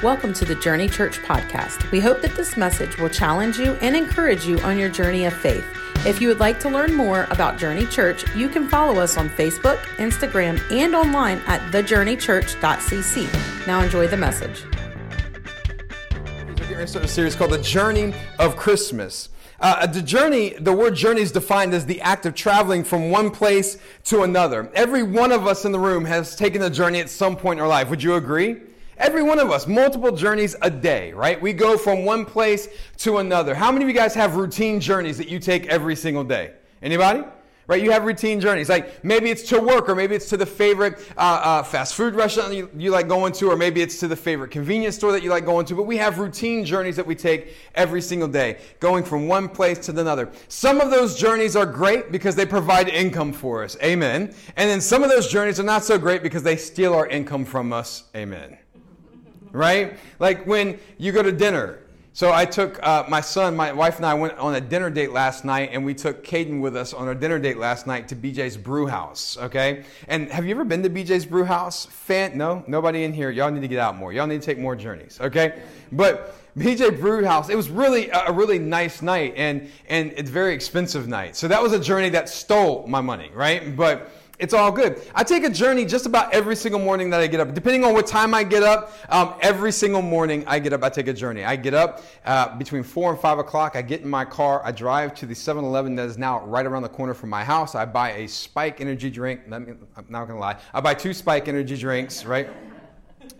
Welcome to the Journey Church podcast. We hope that this message will challenge you and encourage you on your journey of faith. If you would like to learn more about Journey Church, you can follow us on Facebook, Instagram, and online at thejourneychurch.cc. Now enjoy the message. We're going a series called The Journey of Christmas. Uh, the journey, the word journey is defined as the act of traveling from one place to another. Every one of us in the room has taken a journey at some point in our life. Would you agree? Every one of us, multiple journeys a day, right? We go from one place to another. How many of you guys have routine journeys that you take every single day? Anybody? Right? You have routine journeys. Like maybe it's to work, or maybe it's to the favorite uh, uh, fast food restaurant you, you like going to, or maybe it's to the favorite convenience store that you like going to. But we have routine journeys that we take every single day, going from one place to another. Some of those journeys are great because they provide income for us. Amen. And then some of those journeys are not so great because they steal our income from us. Amen right? Like when you go to dinner. So I took uh, my son, my wife, and I went on a dinner date last night, and we took Caden with us on our dinner date last night to BJ's Brew House. Okay, and have you ever been to BJ's Brew House? Fan? No, nobody in here. Y'all need to get out more. Y'all need to take more journeys. Okay, but BJ Brew House. It was really a really nice night, and and it's very expensive night. So that was a journey that stole my money, right? But it's all good. I take a journey just about every single morning that I get up. Depending on what time I get up, um, every single morning I get up, I take a journey. I get up uh, between 4 and 5 o'clock. I get in my car. I drive to the 7 Eleven that is now right around the corner from my house. I buy a Spike energy drink. I'm not going to lie. I buy two Spike energy drinks, right?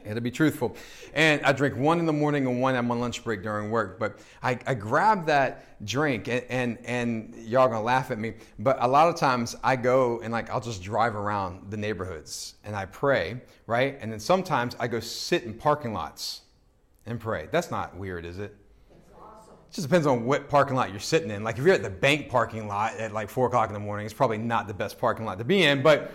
I to be truthful. And I drink one in the morning and one at my lunch break during work. But I, I grab that drink and, and, and y'all gonna laugh at me. But a lot of times I go and like I'll just drive around the neighborhoods and I pray, right? And then sometimes I go sit in parking lots and pray. That's not weird, is it? It just depends on what parking lot you're sitting in. Like if you're at the bank parking lot at like four o'clock in the morning, it's probably not the best parking lot to be in. But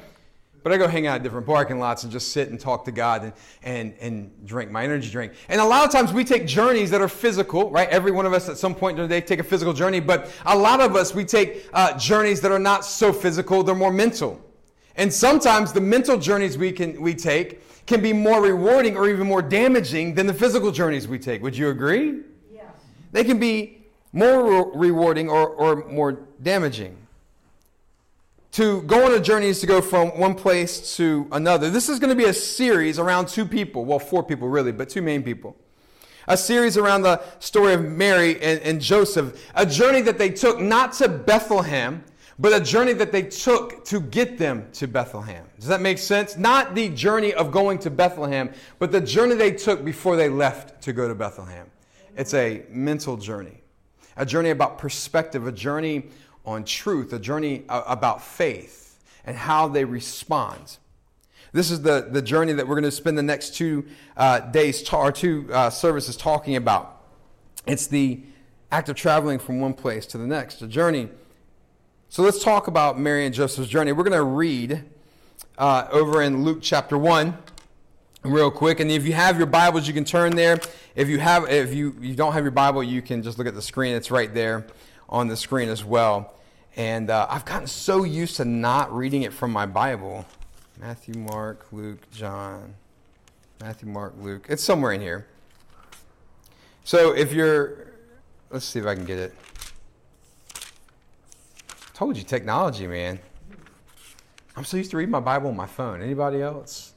but I go hang out at different parking lots and just sit and talk to God and, and, and drink my energy drink. And a lot of times we take journeys that are physical, right? Every one of us at some point in the day take a physical journey, but a lot of us, we take uh, journeys that are not so physical, they're more mental. And sometimes the mental journeys we, can, we take can be more rewarding or even more damaging than the physical journeys we take. Would you agree? Yes. They can be more re- rewarding or, or more damaging to go on a journey is to go from one place to another. This is going to be a series around two people. Well, four people really, but two main people. A series around the story of Mary and, and Joseph. A journey that they took not to Bethlehem, but a journey that they took to get them to Bethlehem. Does that make sense? Not the journey of going to Bethlehem, but the journey they took before they left to go to Bethlehem. It's a mental journey, a journey about perspective, a journey on truth, a journey about faith and how they respond. This is the, the journey that we're going to spend the next two uh, days, or two uh, services talking about. It's the act of traveling from one place to the next, a journey. So let's talk about Mary and Joseph's journey. We're going to read uh, over in Luke chapter 1 real quick. And if you have your Bibles, you can turn there. If you, have, if you, you don't have your Bible, you can just look at the screen. It's right there on the screen as well. And uh, I've gotten so used to not reading it from my Bible Matthew, Mark, Luke, John. Matthew, Mark, Luke. It's somewhere in here. So if you're, let's see if I can get it. Told you, technology, man. I'm so used to reading my Bible on my phone. Anybody else?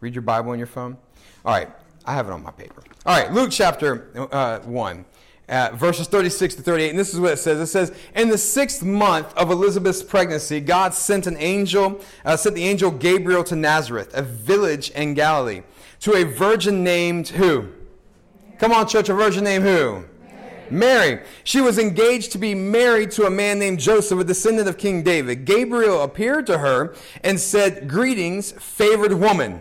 Read your Bible on your phone? All right, I have it on my paper. All right, Luke chapter uh, 1 uh, verses 36 to 38. And this is what it says. It says, In the sixth month of Elizabeth's pregnancy, God sent an angel, uh, sent the angel Gabriel to Nazareth, a village in Galilee, to a virgin named who? Mary. Come on, church, a virgin named who? Mary. Mary. She was engaged to be married to a man named Joseph, a descendant of King David. Gabriel appeared to her and said, Greetings, favored woman.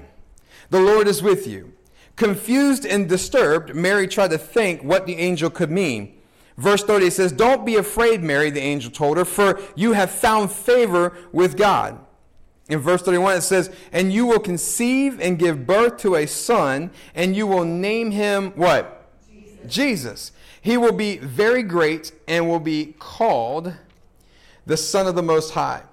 The Lord is with you. Confused and disturbed, Mary tried to think what the angel could mean. Verse 30 says, Don't be afraid, Mary, the angel told her, for you have found favor with God. In verse 31, it says, And you will conceive and give birth to a son, and you will name him what? Jesus. Jesus. He will be very great and will be called the Son of the Most High.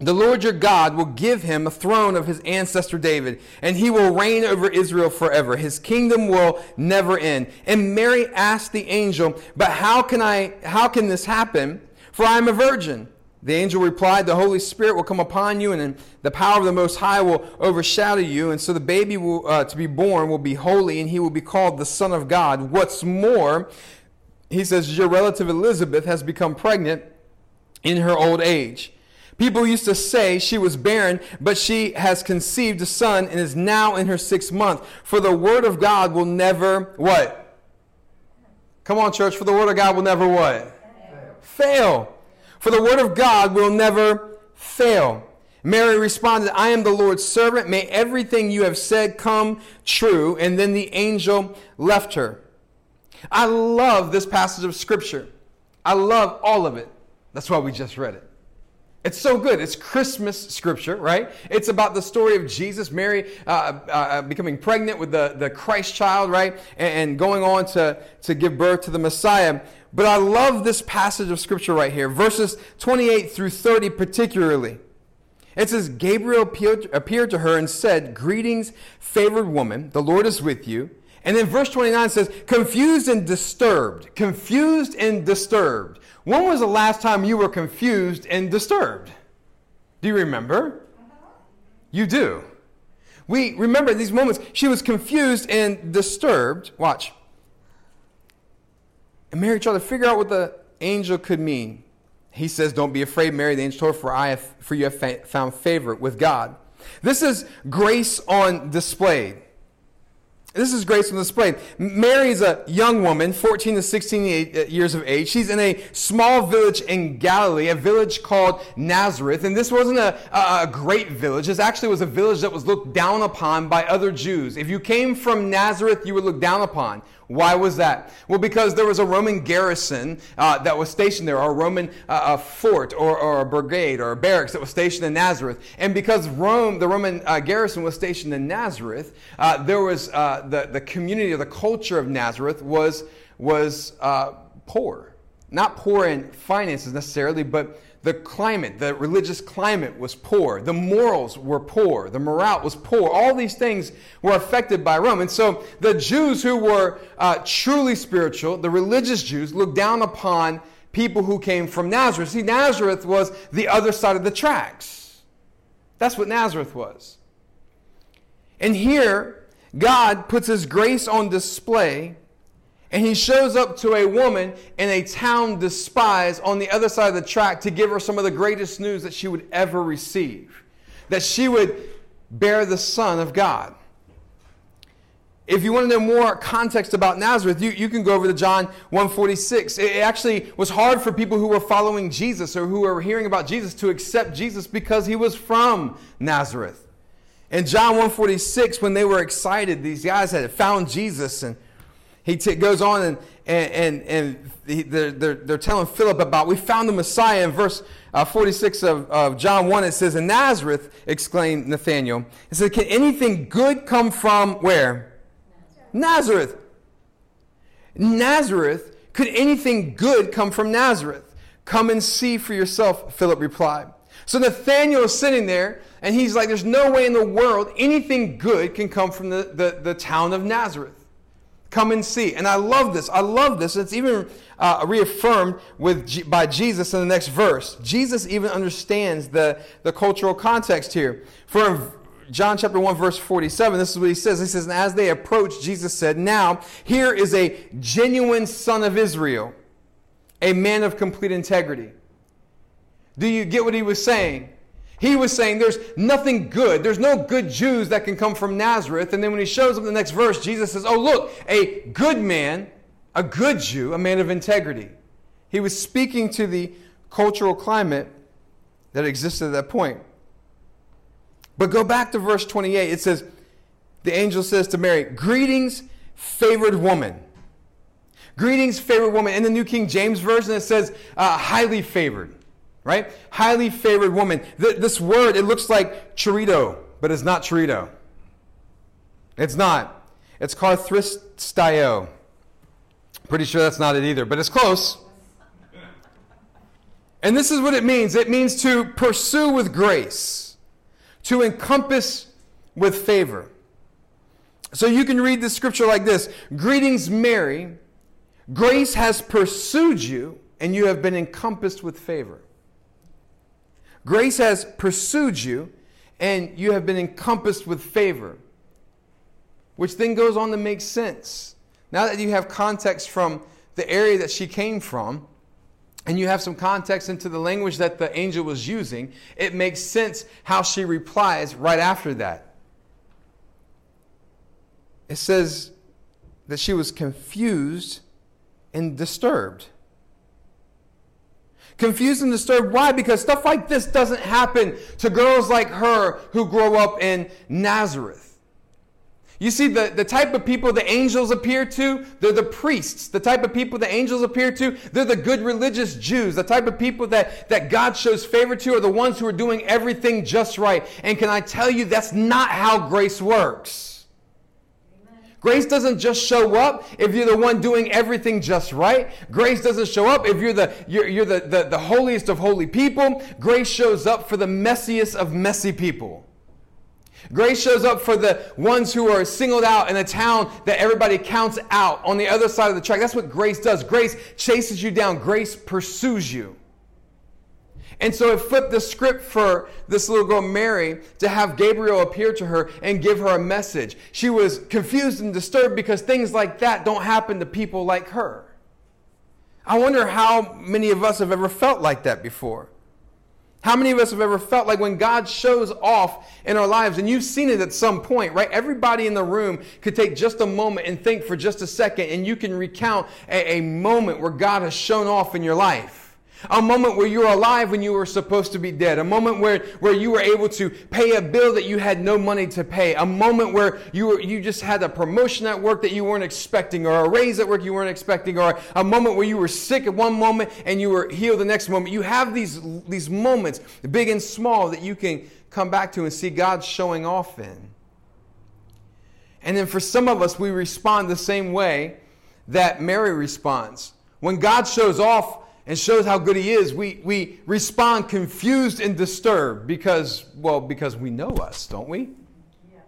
The Lord your God will give him a throne of his ancestor David, and he will reign over Israel forever. His kingdom will never end. And Mary asked the angel, But how can I how can this happen? For I am a virgin. The angel replied, The Holy Spirit will come upon you, and the power of the Most High will overshadow you. And so the baby will, uh, to be born will be holy, and he will be called the Son of God. What's more, he says, Your relative Elizabeth has become pregnant in her old age. People used to say she was barren, but she has conceived a son and is now in her sixth month. For the word of God will never what? Come on, church. For the word of God will never what? Fail. For the word of God will never fail. Mary responded, I am the Lord's servant. May everything you have said come true. And then the angel left her. I love this passage of Scripture. I love all of it. That's why we just read it. It's so good. It's Christmas scripture, right? It's about the story of Jesus, Mary uh, uh, uh, becoming pregnant with the, the Christ child, right? And, and, going on to, to give birth to the Messiah. But I love this passage of scripture right here, verses 28 through 30 particularly. It says, Gabriel appeared, appeared to her and said, Greetings, favored woman, the Lord is with you. And then verse 29 says, Confused and disturbed. Confused and disturbed. When was the last time you were confused and disturbed? Do you remember? Uh-huh. You do. We remember these moments. She was confused and disturbed. Watch. And Mary tried to figure out what the angel could mean. He says, Don't be afraid, Mary. The angel told her, For, I have, for you have found favor with God. This is grace on display. This is grace on display. Mary is a young woman, 14 to 16 uh, years of age. She's in a small village in Galilee, a village called Nazareth. And this wasn't a, a, great village. This actually was a village that was looked down upon by other Jews. If you came from Nazareth, you were looked down upon. Why was that? Well, because there was a Roman garrison uh, that was stationed there, or a Roman uh, a fort, or, or, a brigade, or a barracks that was stationed in Nazareth. And because Rome, the Roman uh, garrison was stationed in Nazareth, uh, there was uh, the, the community or the culture of Nazareth was, was uh, poor. Not poor in finances necessarily, but the climate, the religious climate was poor. The morals were poor. The morale was poor. All these things were affected by Rome. And so the Jews who were uh, truly spiritual, the religious Jews, looked down upon people who came from Nazareth. See, Nazareth was the other side of the tracks. That's what Nazareth was. And here, God puts his grace on display and he shows up to a woman in a town despised on the other side of the track to give her some of the greatest news that she would ever receive that she would bear the Son of God. If you want to know more context about Nazareth, you, you can go over to John 146. It actually was hard for people who were following Jesus or who were hearing about Jesus to accept Jesus because he was from Nazareth. In John 146, when they were excited, these guys had found Jesus and he t- goes on and, and, and, and he, they're, they're, they're, telling Philip about, we found the Messiah in verse uh, 46 of, of John 1. It says, In Nazareth, exclaimed Nathanael. It said, Can anything good come from where? Nazareth. Nazareth. Could anything good come from Nazareth? Come and see for yourself, Philip replied. So Nathanael is sitting there, and he's like, There's no way in the world anything good can come from the, the, the town of Nazareth. Come and see. And I love this. I love this. It's even uh, reaffirmed with G- by Jesus in the next verse. Jesus even understands the, the cultural context here. For John chapter 1, verse 47, this is what he says. He says, And as they approached, Jesus said, Now, here is a genuine son of Israel, a man of complete integrity. Do you get what he was saying? He was saying there's nothing good. There's no good Jews that can come from Nazareth. And then when he shows up in the next verse, Jesus says, Oh, look, a good man, a good Jew, a man of integrity. He was speaking to the cultural climate that existed at that point. But go back to verse 28. It says, The angel says to Mary, Greetings, favored woman. Greetings, favored woman. In the New King James Version, it says, uh, highly favored right? Highly favored woman. this word, it looks like chorito, but it's not chorito. It's not. It's called Pretty sure that's not it either, but it's close. And this is what it means it means to pursue with grace, to encompass with favor. So you can read the scripture like this Greetings, Mary. Grace has pursued you, and you have been encompassed with favor. Grace has pursued you, and you have been encompassed with favor. Which then goes on to make sense. Now that you have context from the area that she came from, and you have some context into the language that the angel was using, it makes sense how she replies right after that. It says that she was confused and disturbed. Confused and disturbed. Why? Because stuff like this doesn't happen to girls like her who grow up in Nazareth. You see, the, the type of people the angels appear to, they're the priests. The type of people the angels appear to, they're the good religious Jews. The type of people that, that God shows favor to are the ones who are doing everything just right. And can I tell you, that's not how grace works. Grace doesn't just show up if you're the one doing everything just right. Grace doesn't show up if you're the you're, you're the, the, the holiest of holy people. Grace shows up for the messiest of messy people. Grace shows up for the ones who are singled out in a town that everybody counts out on the other side of the track. That's what grace does. Grace chases you down, grace pursues you. And so it flipped the script for this little girl, Mary, to have Gabriel appear to her and give her a message. She was confused and disturbed because things like that don't happen to people like her. I wonder how many of us have ever felt like that before. How many of us have ever felt like when God shows off in our lives, and you've seen it at some point, right? Everybody in the room could take just a moment and think for just a second, and you can recount a, a moment where God has shown off in your life. A moment where you were alive when you were supposed to be dead. A moment where, where you were able to pay a bill that you had no money to pay. A moment where you, were, you just had a promotion at work that you weren't expecting, or a raise at work you weren't expecting, or a moment where you were sick at one moment and you were healed the next moment. You have these, these moments, big and small, that you can come back to and see God showing off in. And then for some of us, we respond the same way that Mary responds. When God shows off, and shows how good he is, we, we respond confused and disturbed because, well, because we know us, don't we? Yes.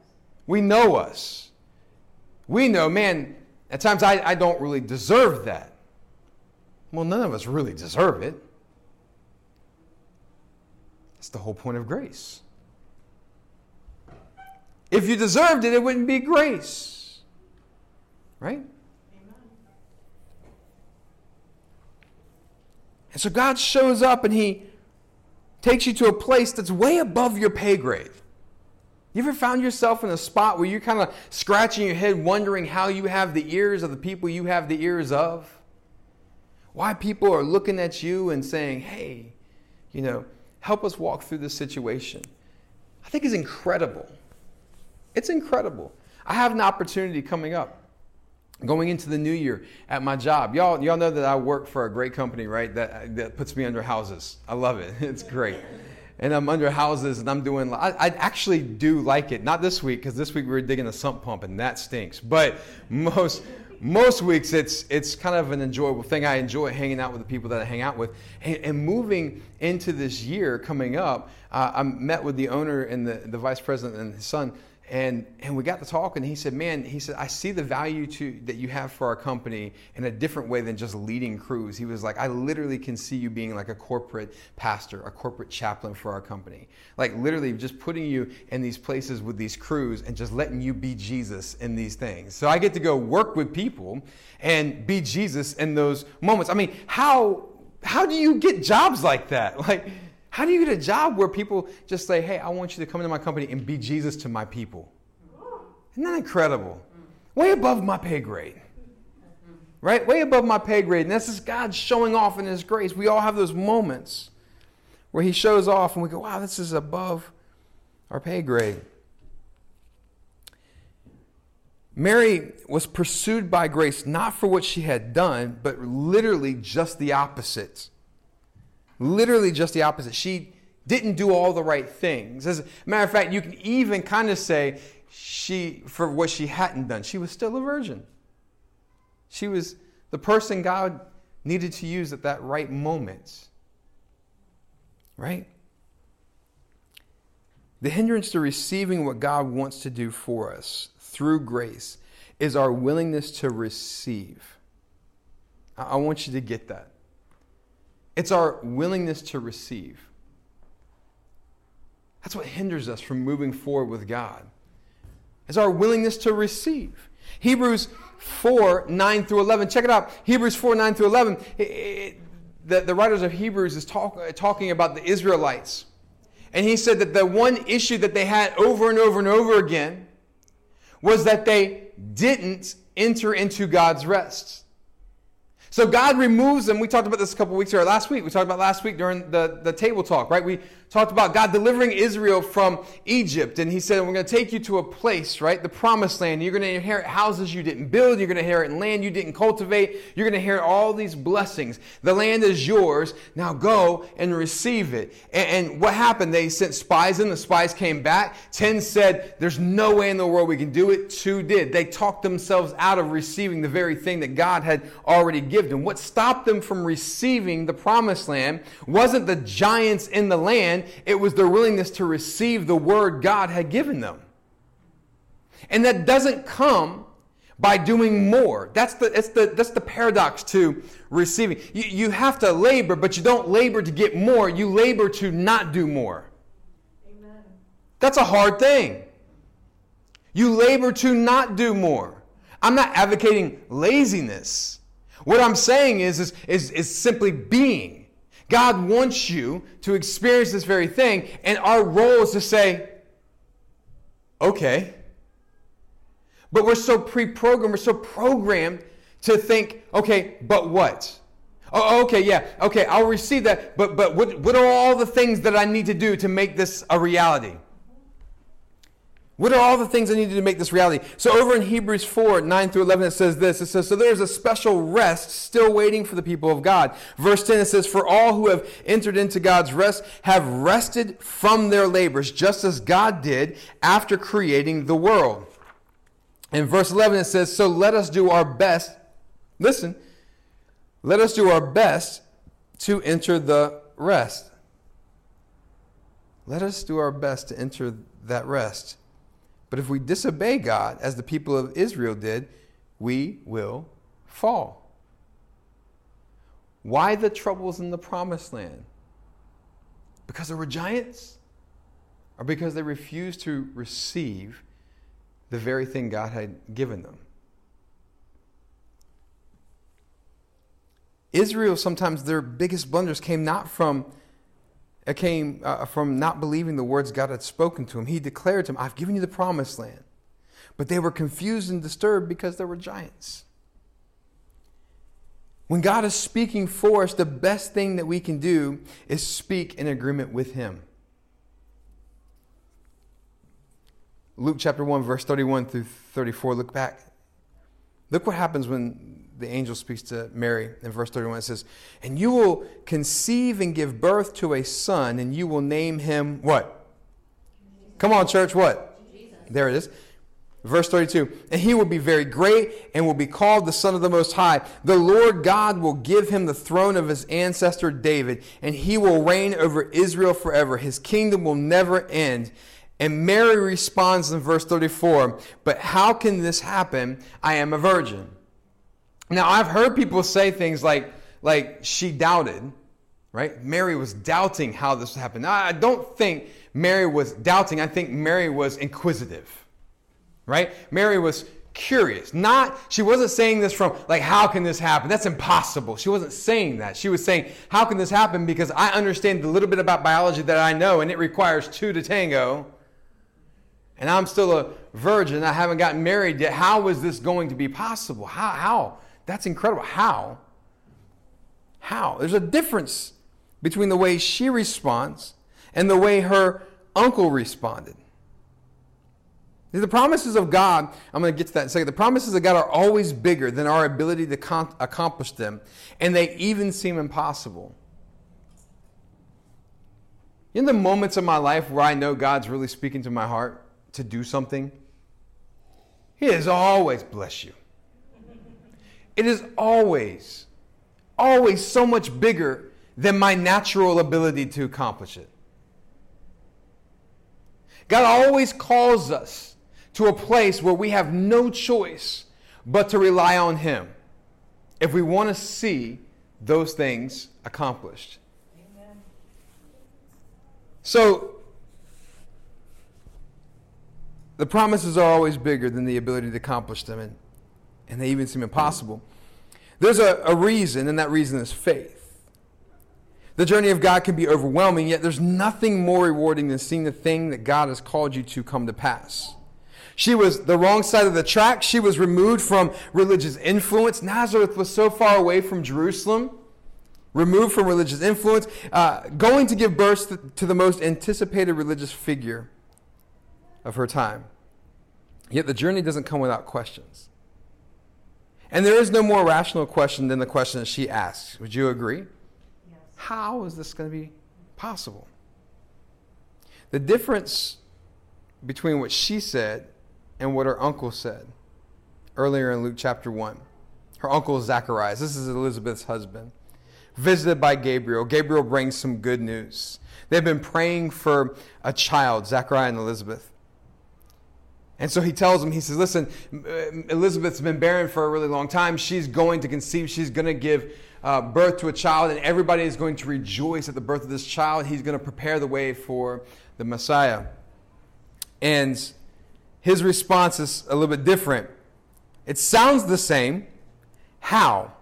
We know us. We know, man, at times I, I don't really deserve that. Well, none of us really deserve it. That's the whole point of grace. If you deserved it, it wouldn't be grace. Right? And so God shows up and he takes you to a place that's way above your pay grade. You ever found yourself in a spot where you're kind of scratching your head wondering how you have the ears of the people you have the ears of? Why people are looking at you and saying, hey, you know, help us walk through this situation. I think is incredible. It's incredible. I have an opportunity coming up going into the new year at my job. Y'all y'all know that i work for a great company right? That that puts me under houses. I love it. It's great. And i'm under houses and i'm doing i, I actually do like it. Not this week because this week we were digging a sump pump and that stinks. But most most weeks it's it's kind of an enjoyable thing. I enjoy hanging out with the people that i hang out with. And, and moving into this year coming up uh, i met with the owner and the, the vice president and his son and and we got to talk and he said man he said i see the value to that you have for our company in a different way than just leading crews. He was like i literally can see you being like a corporate pastor a corporate chaplain for our company. Like literally just putting you in these places with these crews and just letting you be jesus in these things. So i get to go work with people and be jesus in those moments. I mean how how do you get jobs like that? Like how do you get a job where people just say, hey, I want you to come into my company and be Jesus to my people? Isn't that incredible? Way above my pay grade. Right? Way above my pay grade. And this is God showing off in His grace. We all have those moments where He shows off and we go, wow, this is above our pay grade. Mary was pursued by grace not for what she had done, but literally just the opposite. Literally just the opposite. She didn't do all the right things. As a matter of fact, you can even kind of say she, for what she hadn't done, she was still a virgin. She was the person God needed to use at that right moment. Right? The hindrance to receiving what God wants to do for us through grace is our willingness to receive. I want you to get that. It's our willingness to receive. That's what hinders us from moving forward with God. It's our willingness to receive. Hebrews 4 9 through 11. Check it out. Hebrews 4 9 through 11. It, it, the, the writers of Hebrews is talk, uh, talking about the Israelites. And he said that the one issue that they had over and over and over again was that they didn't enter into God's rest. So God removes them. We talked about this a couple weeks ago, last week. We talked about last week during the, the table talk, right? We talked about God delivering Israel from Egypt. And he said, We're going to take you to a place, right? The promised land. You're going to inherit houses you didn't build. You're going to inherit land you didn't cultivate. You're going to inherit all these blessings. The land is yours. Now go and receive it. And, and what happened? They sent spies in. The spies came back. Ten said, There's no way in the world we can do it. Two did. They talked themselves out of receiving the very thing that God had already given them. What stopped them from receiving the promised land wasn't the giants in the land it was their willingness to receive the word God had given them. And that doesn't come by doing more. That's the, it's the, that's the paradox to receiving. You, you have to labor, but you don't labor to get more. You labor to not do more. Amen. That's a hard thing. You labor to not do more. I'm not advocating laziness. What I'm saying is, is, is, is simply being. God wants you to experience this very thing, and our role is to say, okay. But we're so pre programmed, we're so programmed to think, okay, but what? Oh, okay, yeah, okay, I'll receive that, but, but what, what are all the things that I need to do to make this a reality? What are all the things I need to make this reality? So over in Hebrews 4, 9 through 11, it says this. It says, So there's a special rest still waiting for the people of God. Verse 10, it says, For all who have entered into God's rest have rested from their labors, just as God did after creating the world. In verse 11, it says, So let us do our best. Listen, let us do our best to enter the rest. Let us do our best to enter that rest. But if we disobey God, as the people of Israel did, we will fall. Why the troubles in the promised land? Because there were giants? Or because they refused to receive the very thing God had given them? Israel, sometimes their biggest blunders came not from it came uh, from not believing the words God had spoken to him. He declared to him, I've given you the promised land. But they were confused and disturbed because there were giants. When God is speaking for us, the best thing that we can do is speak in agreement with Him. Luke chapter 1, verse 31 through 34. Look back. Look what happens when the angel speaks to Mary in verse 31. It says, And you will conceive and give birth to a son, and you will name him what? Come on, church, what? Jesus. There it is. Verse 32 And he will be very great and will be called the Son of the Most High. The Lord God will give him the throne of his ancestor David, and he will reign over Israel forever. His kingdom will never end. And Mary responds in verse 34 But how can this happen? I am a virgin. Now, I've heard people say things like, like she doubted, right? Mary was doubting how this happened. I don't think Mary was doubting. I think Mary was inquisitive, right? Mary was curious. Not, she wasn't saying this from, like, how can this happen? That's impossible. She wasn't saying that. She was saying, how can this happen? Because I understand the little bit about biology that I know, and it requires two to tango. And I'm still a virgin. I haven't gotten married yet. How is this going to be possible? How? How? That's incredible. How? How? There's a difference between the way she responds and the way her uncle responded. The promises of God, I'm going to get to that in a second. The promises of God are always bigger than our ability to com- accomplish them, and they even seem impossible. In the moments of my life where I know God's really speaking to my heart to do something, He has always blessed you. It is always, always so much bigger than my natural ability to accomplish it. God always calls us to a place where we have no choice but to rely on Him if we want to see those things accomplished. Amen. So, the promises are always bigger than the ability to accomplish them, and, and they even seem impossible. There's a, a reason, and that reason is faith. The journey of God can be overwhelming, yet there's nothing more rewarding than seeing the thing that God has called you to come to pass. She was the wrong side of the track. She was removed from religious influence. Nazareth was so far away from Jerusalem, removed from religious influence, uh, going to give birth to the most anticipated religious figure of her time. Yet the journey doesn't come without questions. And there is no more rational question than the question that she asks. Would you agree? Yes. How is this going to be possible? The difference between what she said and what her uncle said earlier in Luke chapter 1. Her uncle is Zacharias. This is Elizabeth's husband. Visited by Gabriel. Gabriel brings some good news. They've been praying for a child, Zachariah and Elizabeth. And so he tells him, he says, Listen, Elizabeth's been barren for a really long time. She's going to conceive. She's going to give uh, birth to a child, and everybody is going to rejoice at the birth of this child. He's going to prepare the way for the Messiah. And his response is a little bit different. It sounds the same. How?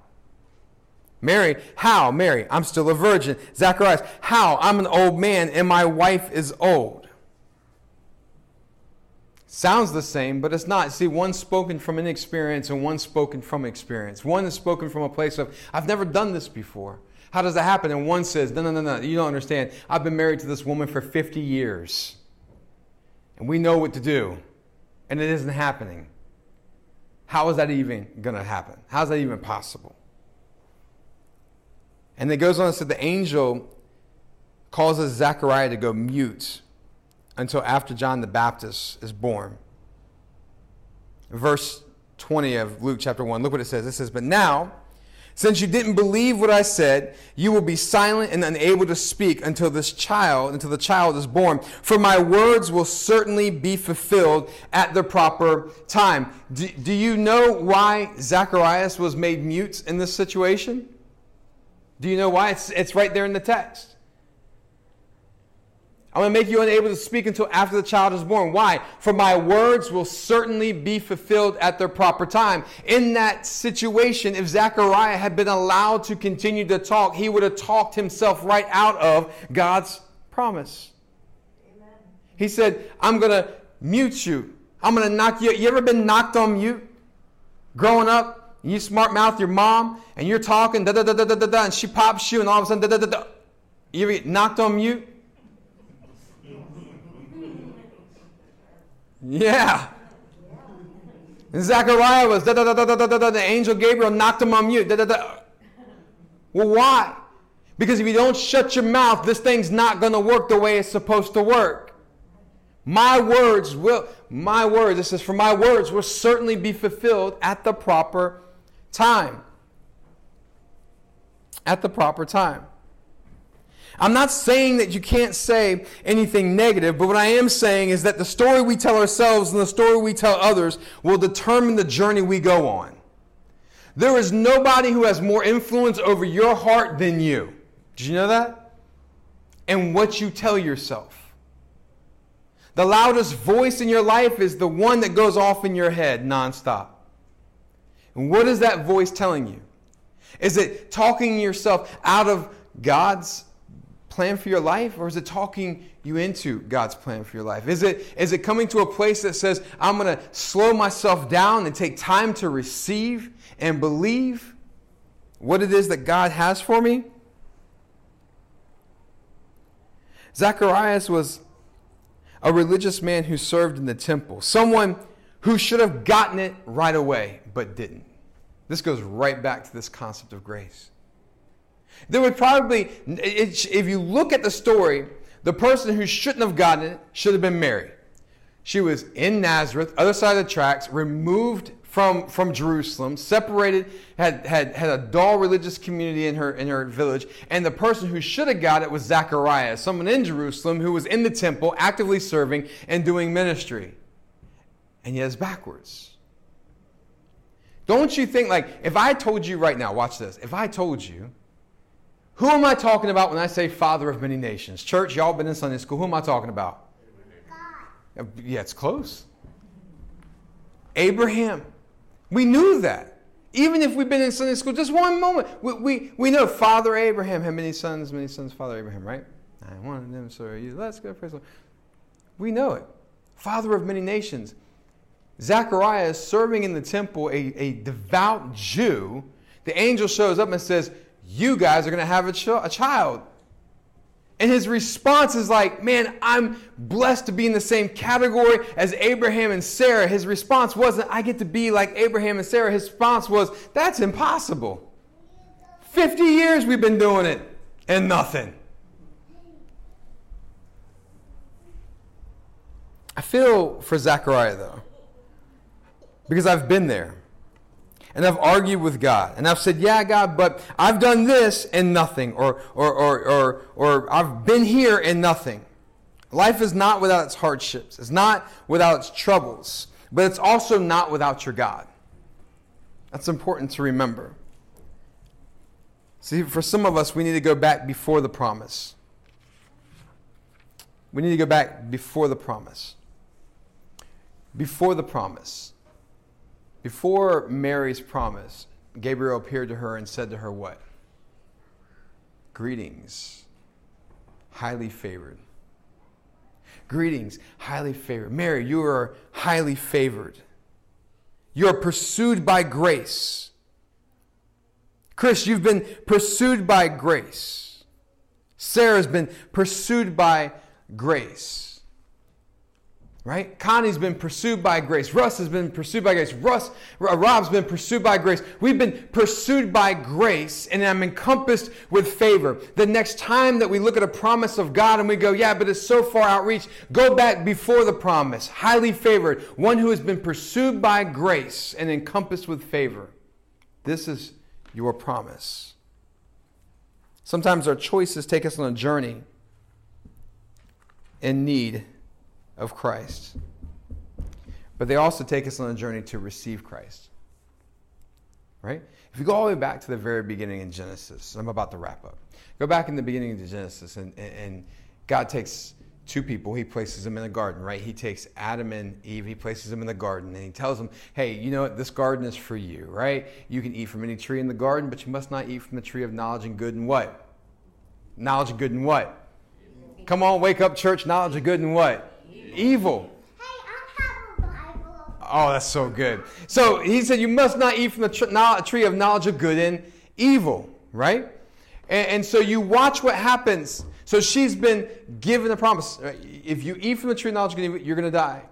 Mary, how? Mary, I'm still a virgin. Zacharias, how? I'm an old man and my wife is old. Sounds the same, but it's not. See, one's spoken from inexperience and one's spoken from experience. One is spoken from a place of, I've never done this before. How does that happen? And one says, No, no, no, no, you don't understand. I've been married to this woman for 50 years, and we know what to do, and it isn't happening. How is that even going to happen? How is that even possible? And it goes on and said, The angel causes Zechariah to go mute until after John the Baptist is born. Verse 20 of Luke chapter 1, look what it says. It says, But now, since you didn't believe what I said, you will be silent and unable to speak until this child, until the child is born. For my words will certainly be fulfilled at the proper time. Do, do you know why Zacharias was made mute in this situation? Do you know why? It's, it's right there in the text. I'm going to make you unable to speak until after the child is born. Why? For my words will certainly be fulfilled at their proper time. In that situation, if Zechariah had been allowed to continue to talk, he would have talked himself right out of God's promise. Amen. He said, I'm going to mute you. I'm going to knock you. You ever been knocked on mute? Growing up, you smart mouth your mom, and you're talking, da da da da da da, and she pops you, and all of a sudden, da da da da. You ever get knocked on mute? Yeah. And Zechariah was da da da da da da da. The angel Gabriel knocked him on mute. Da da da. Well, why? Because if you don't shut your mouth, this thing's not going to work the way it's supposed to work. My words will, my words, this is for my words, will certainly be fulfilled at the proper time. At the proper time. I'm not saying that you can't say anything negative, but what I am saying is that the story we tell ourselves and the story we tell others will determine the journey we go on. There is nobody who has more influence over your heart than you. Did you know that? And what you tell yourself. The loudest voice in your life is the one that goes off in your head nonstop. And what is that voice telling you? Is it talking yourself out of God's plan for your life or is it talking you into God's plan for your life? Is it, is it coming to a place that says, I'm going to slow myself down and take time to receive and believe what it is that God has for me? Zacharias was a religious man who served in the temple, someone who should have gotten it right away but didn't. This goes right back to this concept of grace. There would probably, if you look at the story, the person who shouldn't have gotten it should have been Mary. She was in Nazareth, other side of the tracks, removed from, from Jerusalem, separated, had, had, had a dull religious community in her, in her village, and the person who should have got it was Zacharias, someone in Jerusalem who was in the temple, actively serving and doing ministry. And yet it's backwards. Don't you think, like, if I told you right now, watch this, if I told you, who am I talking about when I say father of many nations? Church, y'all been in Sunday school. Who am I talking about? God. Uh, yeah, it's close. Abraham. We knew that. Even if we've been in Sunday school just one moment, we, we, we know Father Abraham had many sons, many sons, Father Abraham, right? I wanted them, so you. Let's go, praise the Lord. We know it. Father of many nations. Zacharias serving in the temple, a, a devout Jew, the angel shows up and says, You guys are going to have a, ch- a child. And his response is like, Man, I'm blessed to be in the same category as Abraham and Sarah. His response wasn't, I get to be like Abraham and Sarah. His response was, That's impossible. 50 years we've been doing it and nothing. I feel for Zechariah though, because I've been there and I've argued with God. And I've said, Yeah, God, but I've done this and nothing. Or, or, or, or, or I've been here and nothing. Life is not without its hardships, it's not without its troubles, but it's also not without your God. That's important to remember. See, for some of us, we need to go back before the promise. We need to go back before the promise. Before the promise. Before Mary's promise, Gabriel appeared to her and said to her, What? Greetings, highly favored. Greetings, highly favored. Mary, you are highly favored. You are pursued by grace. Chris, you've been pursued by grace. Sarah's been pursued by grace right? Connie's been pursued by grace. Russ has been pursued by grace. Russ, uh, Rob's been pursued by grace. We've been pursued by grace, and I'm encompassed with favor. The next time that we look at a promise of God and we go, yeah, but it's so far outreach, go back before the promise. Highly favored, one who has been pursued by grace and encompassed with favor. This is your promise. Sometimes our choices take us on a journey in need of Christ. But they also take us on a journey to receive Christ. Right? If you go all the way back to the very beginning in Genesis, I'm about to wrap up. Go back in the beginning of Genesis, and, and God takes two people, he places them in a garden, right? He takes Adam and Eve, he places them in the garden, and he tells them, hey, you know what? This garden is for you, right? You can eat from any tree in the garden, but you must not eat from the tree of knowledge and good and what? Knowledge of good and what? Come on, wake up, church. Knowledge of good and what? Evil. Oh, that's so good. So he said, You must not eat from the tree of knowledge of good and evil, right? And, and, so you watch what happens. So she's been given a promise. If you eat from the tree of knowledge of good and evil, you're going to die.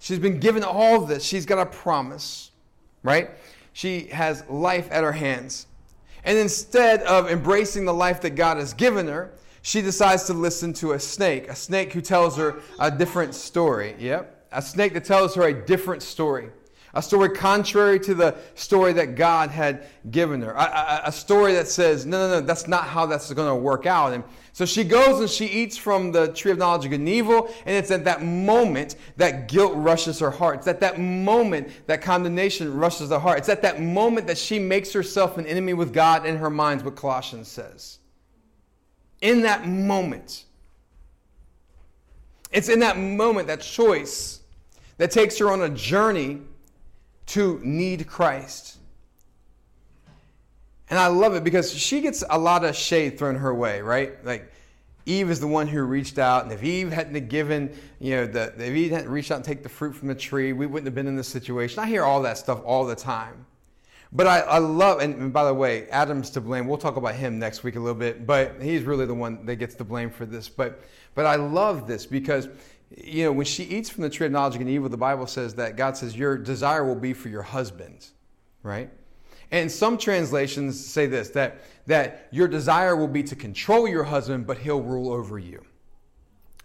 She's been given all this. She's got a promise, right? She has life at her hands. And instead of embracing the life that God has given her, she decides to listen to a snake, a snake who tells her a different story. Yep, a snake that tells her a different story. A story contrary to the story that God had given her. A, a, a story that says, no, no, no, that's not how that's going to work out. And so she goes and she eats from the tree of knowledge of good and evil. And it's at that moment that guilt rushes her heart. It's at that moment that condemnation rushes her heart. It's at that moment that she makes herself an enemy with God in her mind, what Colossians says in that moment. It's in that moment, that choice, that takes her on a journey to need Christ. And I love it because she gets a lot of shade thrown her way, right? Like Eve is the one who reached out, and if Eve hadn't given, you know, the, if Eve hadn't reached out and take the fruit from the tree, we wouldn't have been in this situation. I hear all that stuff all the time. But I, I love, and by the way, Adam's to blame. We'll talk about him next week a little bit, but he's really the one that gets the blame for this. But, but I love this because, you know, when she eats from the tree of knowledge of good and evil, the Bible says that God says, Your desire will be for your husband, right? And some translations say this that, that your desire will be to control your husband, but he'll rule over you.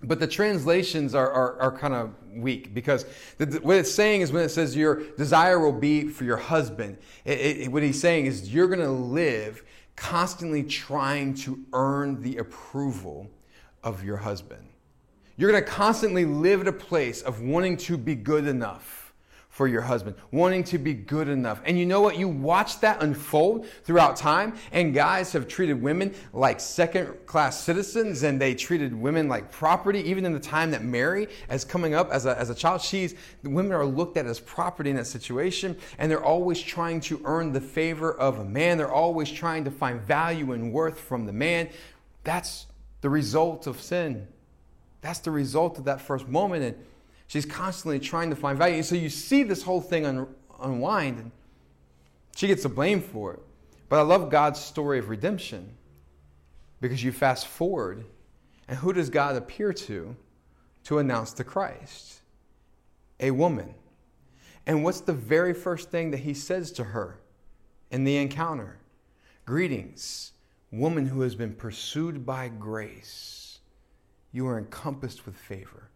But the translations are, are, are kind of weak because the, what it's saying is when it says your desire will be for your husband, it, it, what he's saying is you're going to live constantly trying to earn the approval of your husband. You're going to constantly live at a place of wanting to be good enough for your husband, wanting to be good enough. And you know what? You watch that unfold throughout time, and guys have treated women like second class citizens, and they treated women like property. Even in the time that Mary is coming up as a, as a child, she's, women are looked at as property in that situation, and they're always trying to earn the favor of a man. They're always trying to find value and worth from the man. That's the result of sin. That's the result of that first moment. And She's constantly trying to find value. And So you see this whole thing un- unwind, and she gets the blame for it. But I love God's story of redemption because you fast forward, and who does God appear to to announce the Christ? A woman. And what's the very first thing that he says to her in the encounter? Greetings, woman who has been pursued by grace. You are encompassed with favor.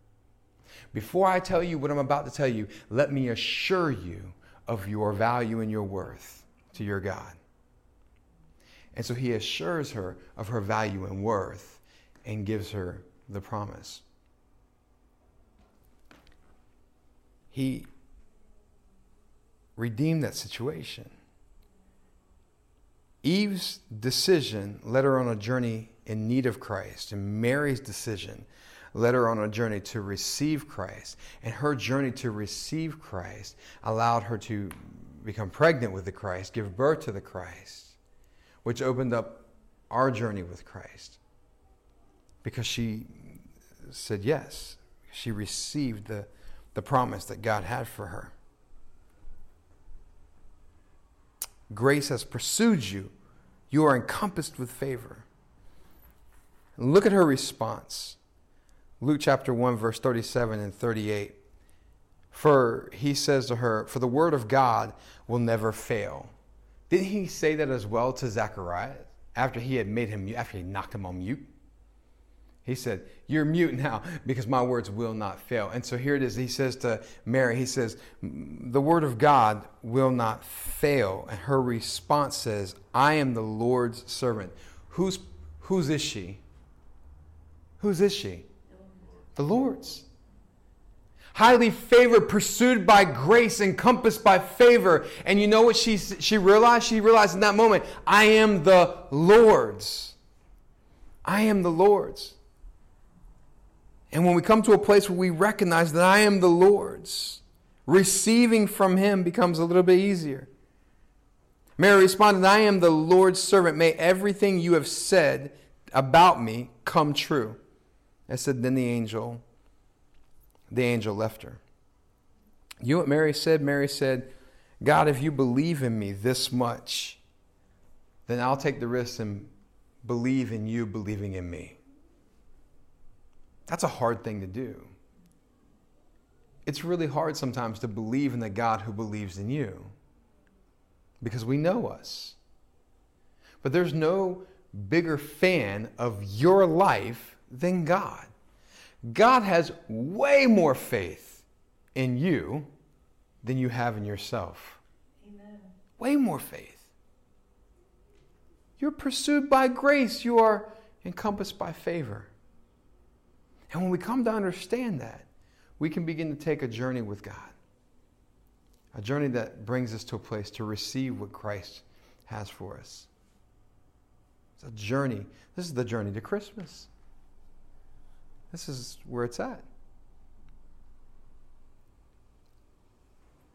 Before I tell you what I'm about to tell you, let me assure you of your value and your worth to your God. And so he assures her of her value and worth and gives her the promise. He redeemed that situation. Eve's decision led her on a journey in need of Christ, and Mary's decision led her on a journey to receive Christ. And her journey to receive Christ allowed her to become pregnant with the Christ, give birth to the Christ, which opened up our journey with Christ. Because she said yes, she received the, the promise that God had for her. Grace has pursued you. You are encompassed with favor. look at her response. Luke chapter 1, verse 37 and 38. For he says to her, For the word of God will never fail. Didn't he say that as well to Zachariah after he had made him, after he knocked him on mute? He said, You're mute now because my words will not fail. And so here it is. He says to Mary, He says, The word of God will not fail. And her response says, I am the Lord's servant. Who's, whose is she? Whose is she? The Lord's. Highly favored, pursued by grace, encompassed by favor. And you know what she, she realized? She realized in that moment, I am the Lord's. I am the Lord's. And when we come to a place where we recognize that I am the Lord's, receiving from Him becomes a little bit easier. Mary responded, I am the Lord's servant. May everything you have said about me come true. I said, Then the angel, the angel left her. You know what Mary said? Mary said, God, if you believe in me this much, then I'll take the risk and believe in you believing in me. That's a hard thing to do. It's really hard sometimes to believe in the God who believes in you because we know us. But there's no bigger fan of your life than God. God has way more faith in you than you have in yourself. Amen. Way more faith. You're pursued by grace, you are encompassed by favor. And when we come to understand that, we can begin to take a journey with God. A journey that brings us to a place to receive what Christ has for us. It's a journey. This is the journey to Christmas. This is where it's at.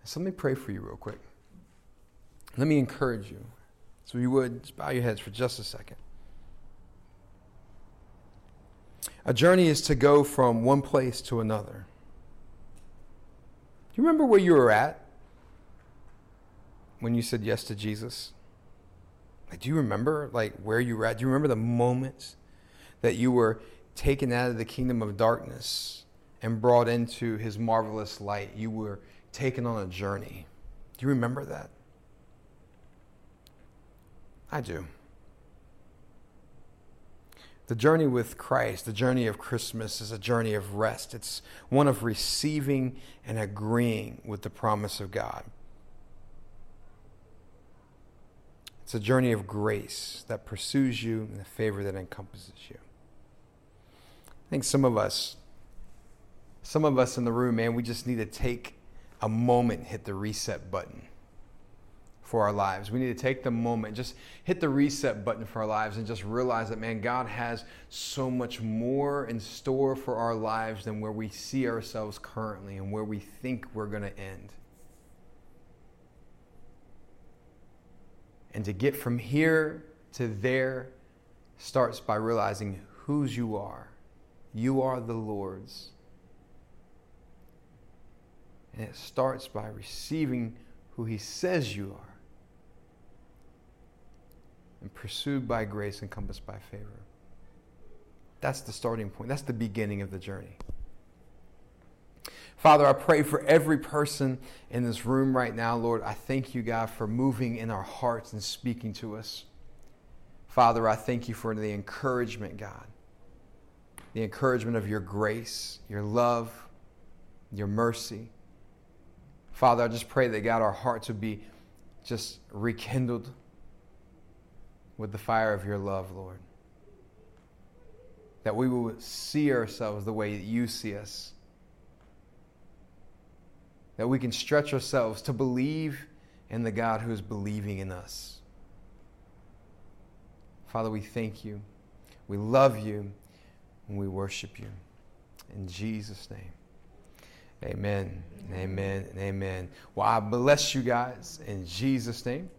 So let me pray for you real quick. Let me encourage you. So you would just bow your heads for just a second. A journey is to go from one place to another. Do you remember where you were at when you said yes to Jesus? Like, do you remember like where you were at? Do you remember the moments that you were taken out of the kingdom of darkness and brought into his marvelous light. You were taken on a journey. Do you remember that? I do. The journey with Christ, the journey of Christmas, is a journey of rest. It's one of receiving and agreeing with the promise of God. It's a journey of grace that pursues you and the favor that encompasses you. I think some of us, some of us in the room, man, we just need to take a moment, hit the reset button for our lives. We need to take the moment, just hit the reset button for our lives and just realize that, man, God has so much more in store for our lives than where we see ourselves currently and where we think we're going to end. And to get from here to there starts by realizing whose you are. You are the Lord's. And it starts by receiving who He says you are and pursued by grace, encompassed by favor. That's the starting point. That's the beginning of the journey. Father, I pray for every person in this room right now, Lord. I thank you, God, for moving in our hearts and speaking to us. Father, I thank you for the encouragement, God, the encouragement of your grace, your love, your mercy. Father, I just pray that, God, our hearts would be just rekindled with the fire of your love, Lord. That we will see ourselves the way that you see us. That we can stretch ourselves to believe in the God who is believing in us. Father, we thank you. We love you. And we worship you. In Jesus' name. Amen. Amen. And amen. Well, I bless you guys in Jesus' name.